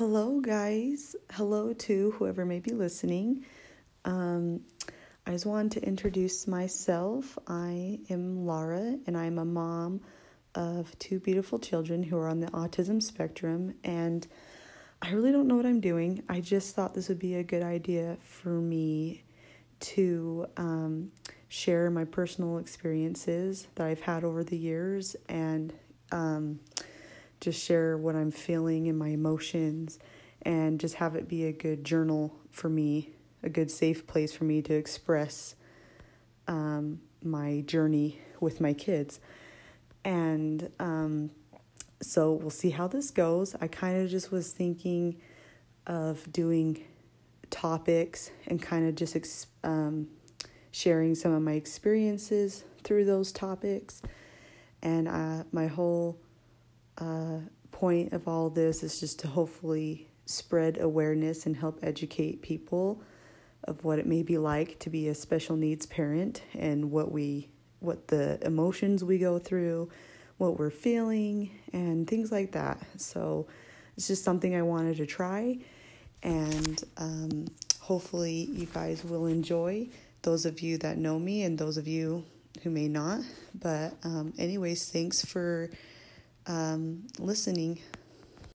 Hello, guys. Hello to whoever may be listening. Um, I just wanted to introduce myself. I am Laura, and I'm a mom of two beautiful children who are on the autism spectrum. And I really don't know what I'm doing. I just thought this would be a good idea for me to um, share my personal experiences that I've had over the years and um, just share what I'm feeling and my emotions and just have it be a good journal for me, a good safe place for me to express um, my journey with my kids. And um, so we'll see how this goes. I kind of just was thinking of doing topics and kind of just ex- um, sharing some of my experiences through those topics. And uh, my whole uh, point of all this is just to hopefully spread awareness and help educate people of what it may be like to be a special needs parent and what we what the emotions we go through, what we're feeling and things like that. So it's just something I wanted to try and um, hopefully you guys will enjoy those of you that know me and those of you who may not. But um, anyways, thanks for um, listening.